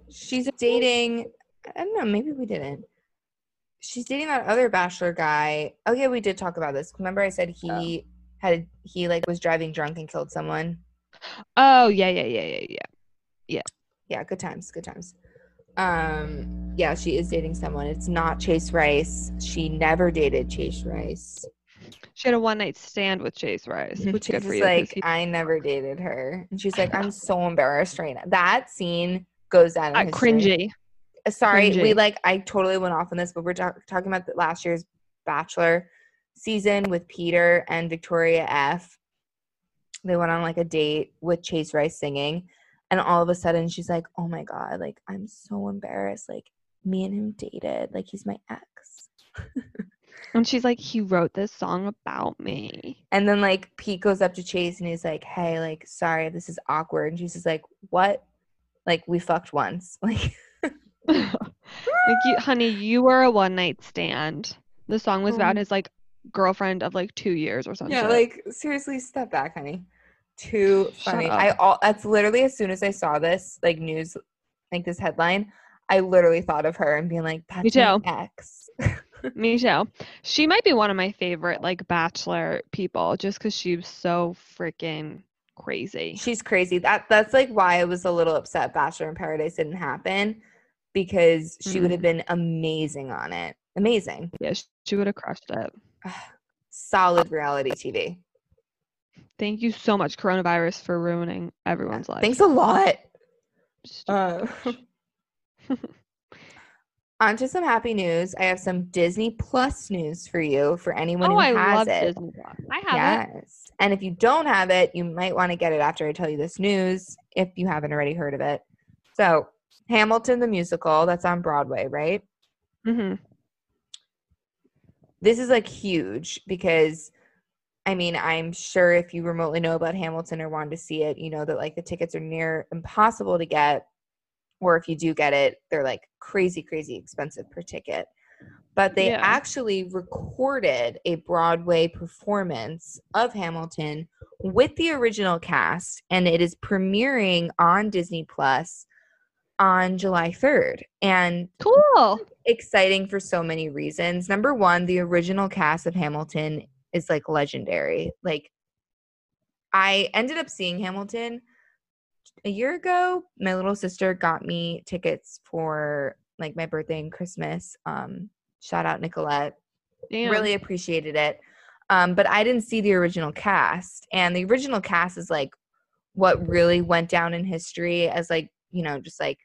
Speaker 2: She's dating, I don't know, maybe we didn't. She's dating that other bachelor guy. Oh yeah, we did talk about this. Remember I said he had he like was driving drunk and killed someone?
Speaker 1: Oh yeah, yeah, yeah, yeah, yeah,
Speaker 2: yeah. Yeah, good times, good times. Um yeah, she is dating someone. It's not Chase Rice. She never dated Chase Rice.
Speaker 1: She had a one night stand with Chase Rice, which
Speaker 2: Chase
Speaker 1: good for
Speaker 2: is like,
Speaker 1: he-
Speaker 2: I never dated her. And she's like, I'm so embarrassed right now. That scene goes down in
Speaker 1: uh, cringy.
Speaker 2: Uh, sorry we like i totally went off on this but we're talk- talking about the last year's bachelor season with peter and victoria f. They went on like a date with chase rice singing and all of a sudden she's like oh my god like i'm so embarrassed like me and him dated like he's my ex
Speaker 1: And she's like, he wrote this song about me.
Speaker 2: and then like pete goes up to chase and he's like hey like sorry this is awkward and she's just like what like we fucked once like
Speaker 1: like, you, honey, you were a one night stand. The song was about
Speaker 2: Um,
Speaker 1: his like girlfriend of like two years or something.
Speaker 2: Yeah, like seriously, step back, honey. Too funny. I all that's literally as soon as I saw this like news, like this headline, I literally thought of her and being like, "That's my ex."
Speaker 1: too. She might be one of my favorite like bachelor people just because she was so freaking crazy.
Speaker 2: She's crazy. That that's like why I was a little upset Bachelor in Paradise didn't happen because she would have
Speaker 1: Mm.
Speaker 2: been amazing on it. Amazing,
Speaker 1: Yeah, sh- she would have crushed it.
Speaker 2: solid reality TV.
Speaker 1: Thank you so much, coronavirus, for ruining everyone's life.
Speaker 2: Thanks a lot. Uh. on to some happy news. I have some Disney Plus news for you for anyone
Speaker 1: oh,
Speaker 2: who
Speaker 1: I
Speaker 2: has
Speaker 1: love
Speaker 2: it.
Speaker 1: Disney Plus. I have it.
Speaker 2: yes. And if you don't have it, you might want to get it after I tell you this news if you haven't already heard of it. So, Hamilton the musical, that's on Broadway, right?
Speaker 1: hmm
Speaker 2: This is like huge because I mean, I'm sure if you remotely know about Hamilton or wanted to see it, you know that like the tickets are near impossible to get. Or if you do get it, they're like crazy, crazy expensive per ticket. But they
Speaker 1: Yeah.
Speaker 2: actually recorded a Broadway performance of Hamilton with the original cast, and it is premiering on Disney Plus on July 3rd. And
Speaker 1: Cool.
Speaker 2: exciting for so many reasons. Number one, the original cast of Hamilton is like legendary. Like, I ended up seeing Hamilton a year ago. My little sister got me tickets for like my birthday and Christmas. Um, shout out Nicolette.
Speaker 1: Damn.
Speaker 2: Really appreciated it. Um, but I didn't see the original cast, and the original cast is like what really went down in history as like you know just like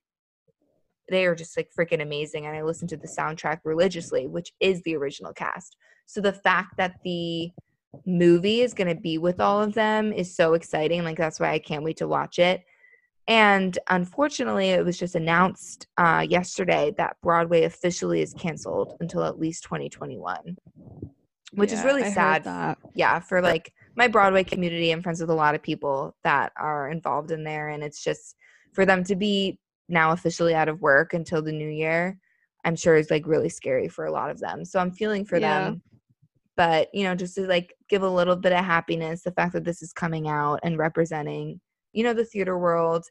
Speaker 2: they are just like freaking amazing and i listened to the soundtrack religiously which is the original cast so the fact that the movie is going to be with all of them is so exciting like that's why i can't wait to watch it and unfortunately it was just announced uh, yesterday that broadway officially is canceled until at least 2021 which is really
Speaker 1: I
Speaker 2: sad yeah for like my broadway community i'm friends with a lot of people that are involved in there. And it's just for them to be now officially out of work until the new year i'm sure is like really scary for a lot of them. So i'm feeling for
Speaker 1: Yeah.
Speaker 2: them. But you know just to like give a little bit of happiness the fact that this is coming out and representing you know the theater world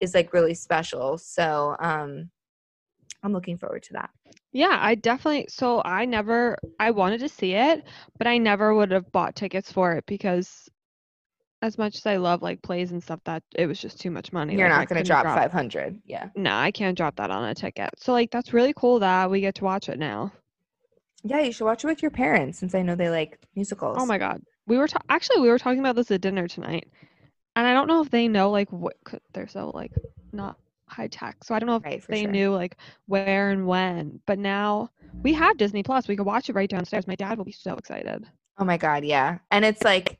Speaker 2: is like really special so um i'm looking forward to that
Speaker 1: Yeah, I definitely. So I never, I wanted to see it, but I never would have bought tickets for it because, as much as I love like plays and stuff, that it was just too much money.
Speaker 2: you're
Speaker 1: like,
Speaker 2: not going to
Speaker 1: couldn't
Speaker 2: drop 500 yeah
Speaker 1: No, I can't drop that on a ticket. So like that's really cool that we get to watch it now.
Speaker 2: yeah you should watch it with your parents since i know they like musicals
Speaker 1: Oh my god, we were ta- actually we were talking about this at dinner tonight, and I don't know if they know like what c- they're so like not high tech, so I don't know if
Speaker 2: Right,
Speaker 1: they
Speaker 2: sure.
Speaker 1: knew like where and when. But now we have Disney Plus, we could watch it right downstairs. My dad will be so excited.
Speaker 2: Oh my god, yeah. And it's like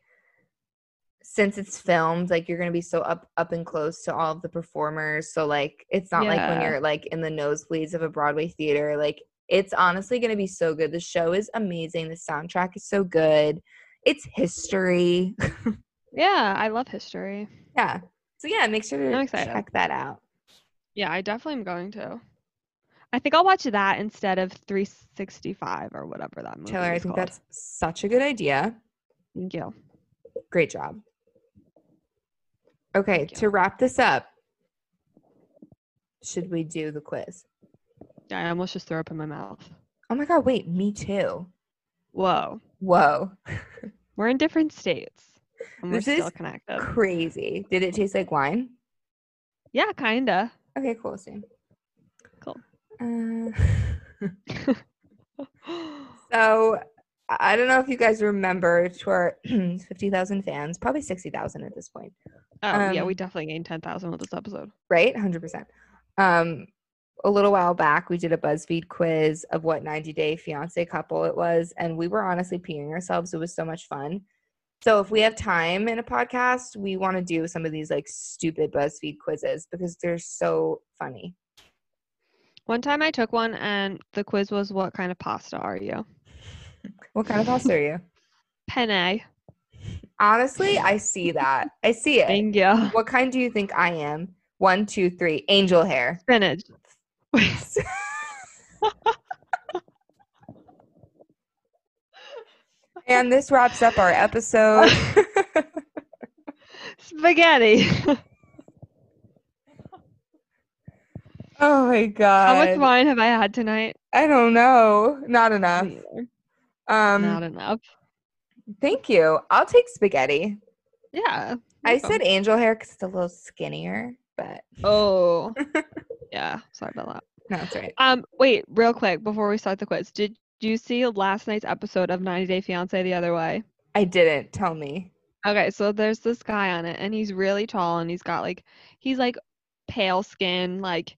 Speaker 2: since it's filmed, like you're gonna be so up up and close to all of the performers. So like it's not like when you're like in the nosebleeds of a Broadway theater. Like it's honestly gonna be so good. The show is amazing. The soundtrack is so good. It's history.
Speaker 1: Yeah, I love history.
Speaker 2: yeah. So yeah, make sure to check that out.
Speaker 1: Yeah, I definitely am going to. I think I'll watch that instead of 365 or whatever that movie
Speaker 2: Taylor, I think
Speaker 1: called.
Speaker 2: that's such a good idea.
Speaker 1: Thank you.
Speaker 2: Great job. Okay,
Speaker 1: Thank you.
Speaker 2: to wrap this up, should we do the quiz?
Speaker 1: I almost just threw up in my mouth.
Speaker 2: Oh my god, wait, me too.
Speaker 1: Whoa.
Speaker 2: Whoa.
Speaker 1: We're in different states. And we're
Speaker 2: This is
Speaker 1: still connected.
Speaker 2: Crazy. Did it taste like wine?
Speaker 1: Yeah, kinda.
Speaker 2: Okay, cool. Same.
Speaker 1: Cool.
Speaker 2: Uh, so I don't know if you guys remember to our 50,000 fans, probably 60,000 at this point,
Speaker 1: Oh, yeah,
Speaker 2: Um,
Speaker 1: we definitely gained 10,000 with this episode.
Speaker 2: right? 100%. Um, a little while back, we did a BuzzFeed quiz of what 90 Day Fiance couple it was, and we were honestly peeing ourselves. It was so much fun. So if we have time in a podcast, we want to do some of these like stupid BuzzFeed quizzes because they're so funny.
Speaker 1: One time I took one and the quiz was what kind of pasta are you?
Speaker 2: What kind of pasta are you?
Speaker 1: Penne.
Speaker 2: Honestly, I see that. I see it.
Speaker 1: Thank you.
Speaker 2: What kind do you think I am? One, two, three. Angel hair.
Speaker 1: Spinach.
Speaker 2: and this wraps up our episode.
Speaker 1: Spaghetti.
Speaker 2: oh my god.
Speaker 1: How much wine have I had tonight?
Speaker 2: I don't know. Not enough. Um
Speaker 1: Not enough.
Speaker 2: thank you. I'll take spaghetti.
Speaker 1: Yeah.
Speaker 2: I said angel hair because it's a little skinnier, but
Speaker 1: Oh. yeah. Sorry about that.
Speaker 2: no, all right.
Speaker 1: Um, wait, real quick before we start the quiz, did you see last night's episode of 90 Day Fiance the other way?
Speaker 2: I didn't. Tell me.
Speaker 1: Okay, so there's this guy on it, and he's really tall, and he's got like, he's like pale skin, like,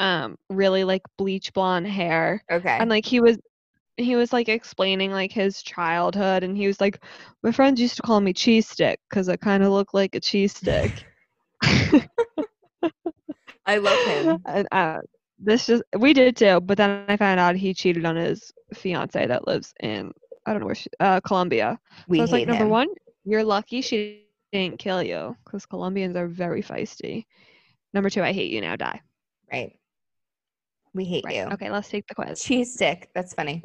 Speaker 1: um, really like bleach blonde hair,
Speaker 2: Okay.
Speaker 1: and like he was, he was like explaining like his childhood, and he was like, my friends used to call me cheese stick because I kind of look like a cheese stick.
Speaker 2: I love him.
Speaker 1: and, uh, this just we did too, but then I found out he cheated on his fiance that lives in I don't know where she, uh, Colombia.
Speaker 2: We
Speaker 1: so I was
Speaker 2: hate
Speaker 1: like, number
Speaker 2: him.
Speaker 1: one, you're lucky she didn't kill you because Colombians are very feisty. Number two, I hate you now. Die.
Speaker 2: Right. We hate
Speaker 1: Right.
Speaker 2: you.
Speaker 1: Okay, let's take the quiz.
Speaker 2: Cheese stick. That's funny.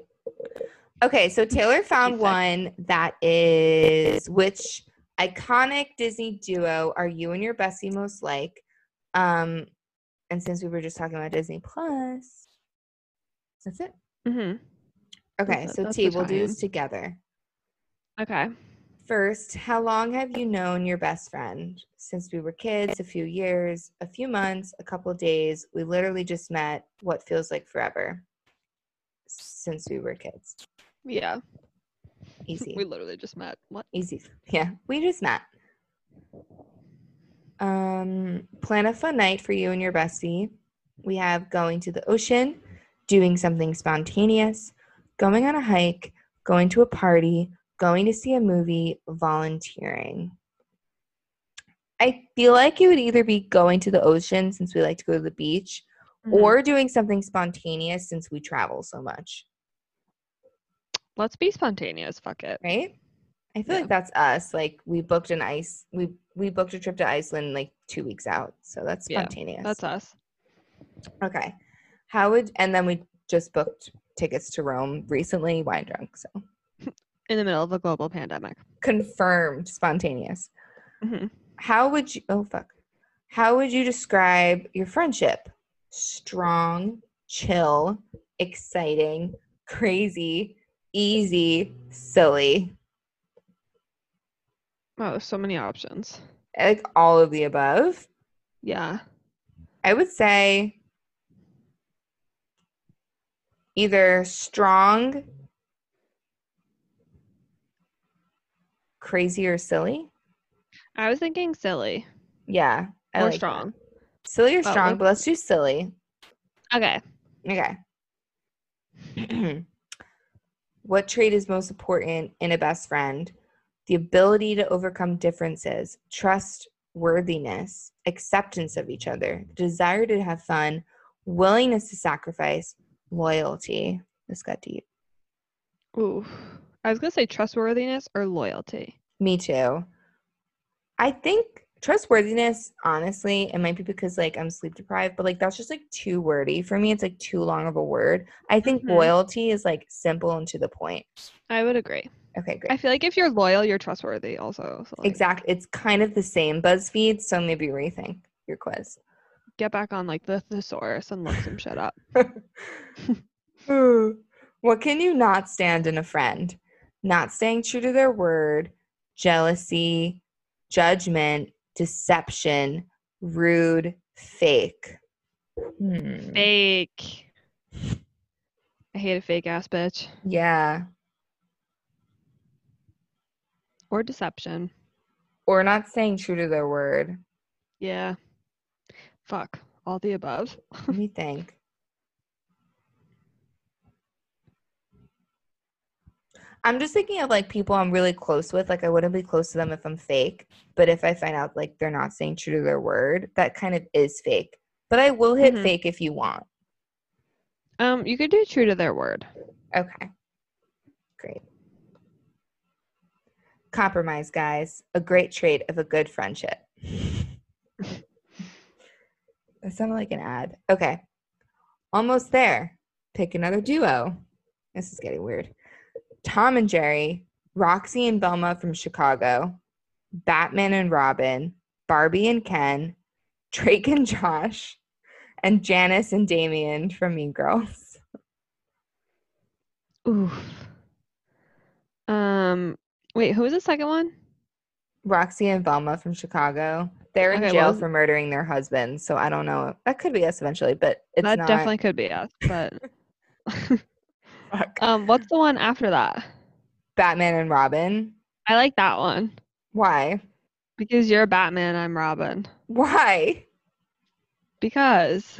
Speaker 2: Okay, so Taylor found one that is which iconic Disney duo are you and your Bessie most like? Um, And since we were just talking about Disney Plus, that's it.
Speaker 1: Mm-hmm.
Speaker 2: Okay,
Speaker 1: That's-
Speaker 2: so T, we'll do this together.
Speaker 1: Okay.
Speaker 2: First, how long have you known your best friend? Since we were kids, a few years, a few months, a couple days. We literally just met what feels like forever since we were kids.
Speaker 1: Yeah.
Speaker 2: Easy.
Speaker 1: We literally just met. What?
Speaker 2: Easy. Yeah, we just met. Um, plan a fun night for you and your bestie. We have going to the ocean, doing something spontaneous, going on a hike, going to a party, going to see a movie, volunteering. I feel like it would either be going to the ocean since we like to go to the beach
Speaker 1: Mhm.
Speaker 2: or doing something spontaneous since we travel so much,
Speaker 1: let's be spontaneous. Fuck it.
Speaker 2: right? I feel
Speaker 1: Yeah.
Speaker 2: like that's us. Like we booked an ice we we booked a trip to Iceland like 2 weeks out. So that's
Speaker 1: Yeah,
Speaker 2: spontaneous.
Speaker 1: That's us.
Speaker 2: Okay. How would and then we just booked tickets to Rome recently, wine drunk. So
Speaker 1: In the middle of a global pandemic.
Speaker 2: confirmed spontaneous.
Speaker 1: hmm
Speaker 2: How would you oh fuck. How would you describe your friendship? Strong, chill, exciting, crazy, easy, silly.
Speaker 1: Oh, so many options.
Speaker 2: Like all of the above.
Speaker 1: Yeah.
Speaker 2: I would say either strong, crazy, or silly.
Speaker 1: I was thinking silly
Speaker 2: Yeah. I
Speaker 1: or
Speaker 2: like that.
Speaker 1: strong.
Speaker 2: Silly or strong, but let's do silly.
Speaker 1: Okay.
Speaker 2: Okay. what trait is most important in a best friend? The ability to overcome differences, trustworthiness, acceptance of each other, desire to have fun, willingness to sacrifice, loyalty. This got deep.
Speaker 1: Ooh. I was gonna say trustworthiness or loyalty.
Speaker 2: Me too. I think trustworthiness, honestly, it might be because like I'm sleep deprived, but like that's just like too wordy for me. It's like too long of a word. I think
Speaker 1: Mhm.
Speaker 2: loyalty is like simple and to the point.
Speaker 1: I would agree.
Speaker 2: Okay, great.
Speaker 1: I feel like if you're loyal, you're trustworthy also. So like,
Speaker 2: Exact. It's kind of the same BuzzFeed, so maybe rethink your quiz.
Speaker 1: Get back on like the thesaurus and look some shit up.
Speaker 2: what can you not stand in a friend? Not staying true to their word, jealousy, judgment, deception, rude, fake. Hmm.
Speaker 1: Fake. I hate a fake ass bitch.
Speaker 2: Yeah.
Speaker 1: Or deception.
Speaker 2: Or not staying true to their word.
Speaker 1: Yeah. Fuck. All the above.
Speaker 2: Let me think. I'm just thinking of like people I'm really close with. Like I wouldn't be close to them if I'm fake, but if I find out like they're not staying true to their word, that kind of is fake. But I will hit
Speaker 1: Mhm.
Speaker 2: fake if you want.
Speaker 1: Um, you could do true to their word.
Speaker 2: Okay. Great. Compromise, guys. A great trait of a good friendship. that sounded like an ad. Okay. Almost there. Pick another duo. This is getting weird. Tom and Jerry, Roxy and Velma from Chicago, Batman and Robin, Barbie and Ken, Drake and Josh, and Janis and Damian from Mean Girls.
Speaker 1: Oof. Um, wait, who was the second one?
Speaker 2: Roxy and Velma from Chicago. They're in
Speaker 1: Okay,
Speaker 2: jail
Speaker 1: well-
Speaker 2: for murdering their husbands, so I don't know. That could be us eventually, but it's
Speaker 1: that
Speaker 2: not.
Speaker 1: definitely could be us, but
Speaker 2: Fuck.
Speaker 1: um, what's the one after that?
Speaker 2: Batman and Robin.
Speaker 1: I like that one
Speaker 2: Why?
Speaker 1: because you're Batman, I'm Robin.
Speaker 2: Why?
Speaker 1: Because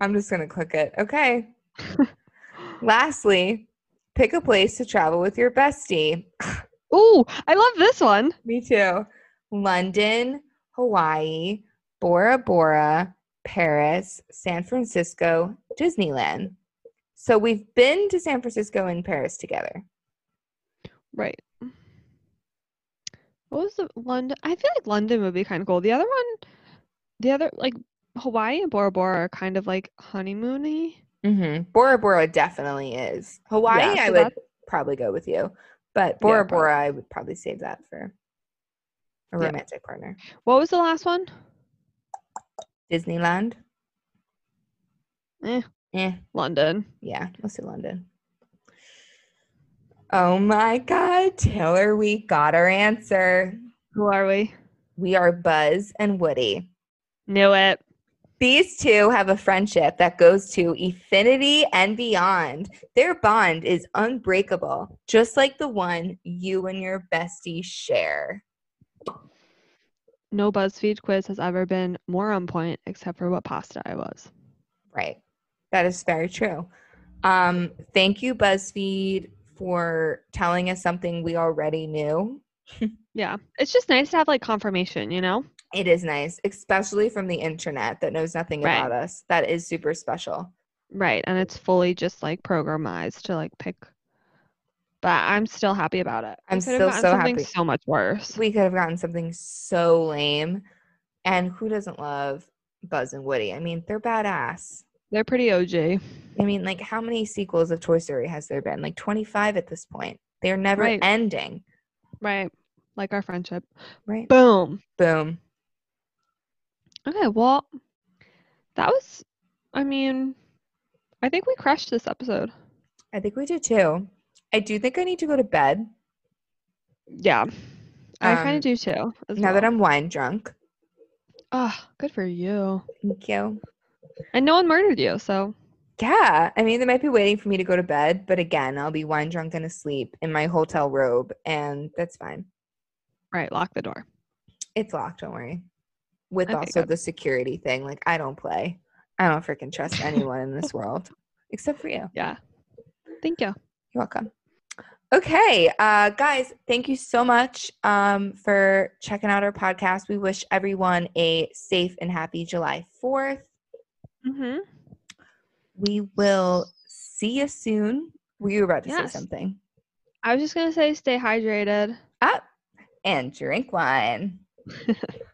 Speaker 2: I'm just gonna click it. Okay. Lastly, pick a place to travel with your bestie.
Speaker 1: Ooh, I love this one.
Speaker 2: Me too. London, Hawaii, Bora Bora, Paris, San Francisco, Disneyland. So we've been to San Francisco and Paris together.
Speaker 1: Right. What was the London? I feel like London would be kind of cool. The other one, the other like Hawaii and Bora Bora are kind of like honeymoony.
Speaker 2: Mm-hmm. Bora Bora definitely is. Hawaii,
Speaker 1: Yeah,
Speaker 2: I would probably go with you, but Bora
Speaker 1: probably.
Speaker 2: Bora, I would probably save that for a
Speaker 1: Yeah.
Speaker 2: romantic partner.
Speaker 1: What was the last one?
Speaker 2: Disneyland.
Speaker 1: Eh,
Speaker 2: Eh,
Speaker 1: London.
Speaker 2: yeah, let's say London. Oh my God, Taylor, we got our answer.
Speaker 1: Who are we?
Speaker 2: We are Buzz and Woody.
Speaker 1: Knew it.
Speaker 2: These two have a friendship that goes to infinity and beyond. Their bond is unbreakable, just like the one you and your bestie share.
Speaker 1: No BuzzFeed quiz has ever been more on point, except for what pasta I was.
Speaker 2: Right. That is very true. Um, thank you, BuzzFeed, for telling us something we already knew.
Speaker 1: Yeah, it's just nice to have like confirmation, you know?
Speaker 2: It is nice, especially from the internet that knows nothing
Speaker 1: Right.
Speaker 2: about us. That is super special.
Speaker 1: Right, and it's fully just like programized to like pick. But I'm still happy about it.
Speaker 2: I'm still so
Speaker 1: something
Speaker 2: happy.
Speaker 1: So much worse.
Speaker 2: We could have gotten something so lame. And who doesn't love Buzz and Woody? I mean, they're badass.
Speaker 1: They're pretty OG.
Speaker 2: I mean, like, how many sequels of Toy Story has there been? Like 25 at this point. They're never
Speaker 1: Right.
Speaker 2: ending.
Speaker 1: Right, like our friendship.
Speaker 2: Right.
Speaker 1: Boom.
Speaker 2: Boom.
Speaker 1: Okay, well, that was. I mean, I think we crushed this episode.
Speaker 2: I think we did too. I do think I need to go to bed
Speaker 1: Yeah, I kind
Speaker 2: Um,
Speaker 1: of do too. As
Speaker 2: now that. I'm wine drunk.
Speaker 1: Oh, good for you.
Speaker 2: Thank you.
Speaker 1: And no one murdered you, so
Speaker 2: Yeah, I mean, they might be waiting for me to go to bed, but again, I'll be wine drunk and asleep in my hotel robe, and that's fine.
Speaker 1: right, lock the door.
Speaker 2: It's locked, don't worry. With
Speaker 1: Okay,
Speaker 2: also the security thing, like I don't play. I don't freaking trust anyone in this world except for you.
Speaker 1: Yeah. Thank you.
Speaker 2: You're welcome. Okay, uh, guys, thank you so much um, for checking out our podcast. We wish everyone a safe and happy July 4th.
Speaker 1: Mm-hmm.
Speaker 2: We will see you soon. Were you about to
Speaker 1: Yes.
Speaker 2: say something?
Speaker 1: I was just gonna say, stay hydrated.
Speaker 2: Up and drink wine.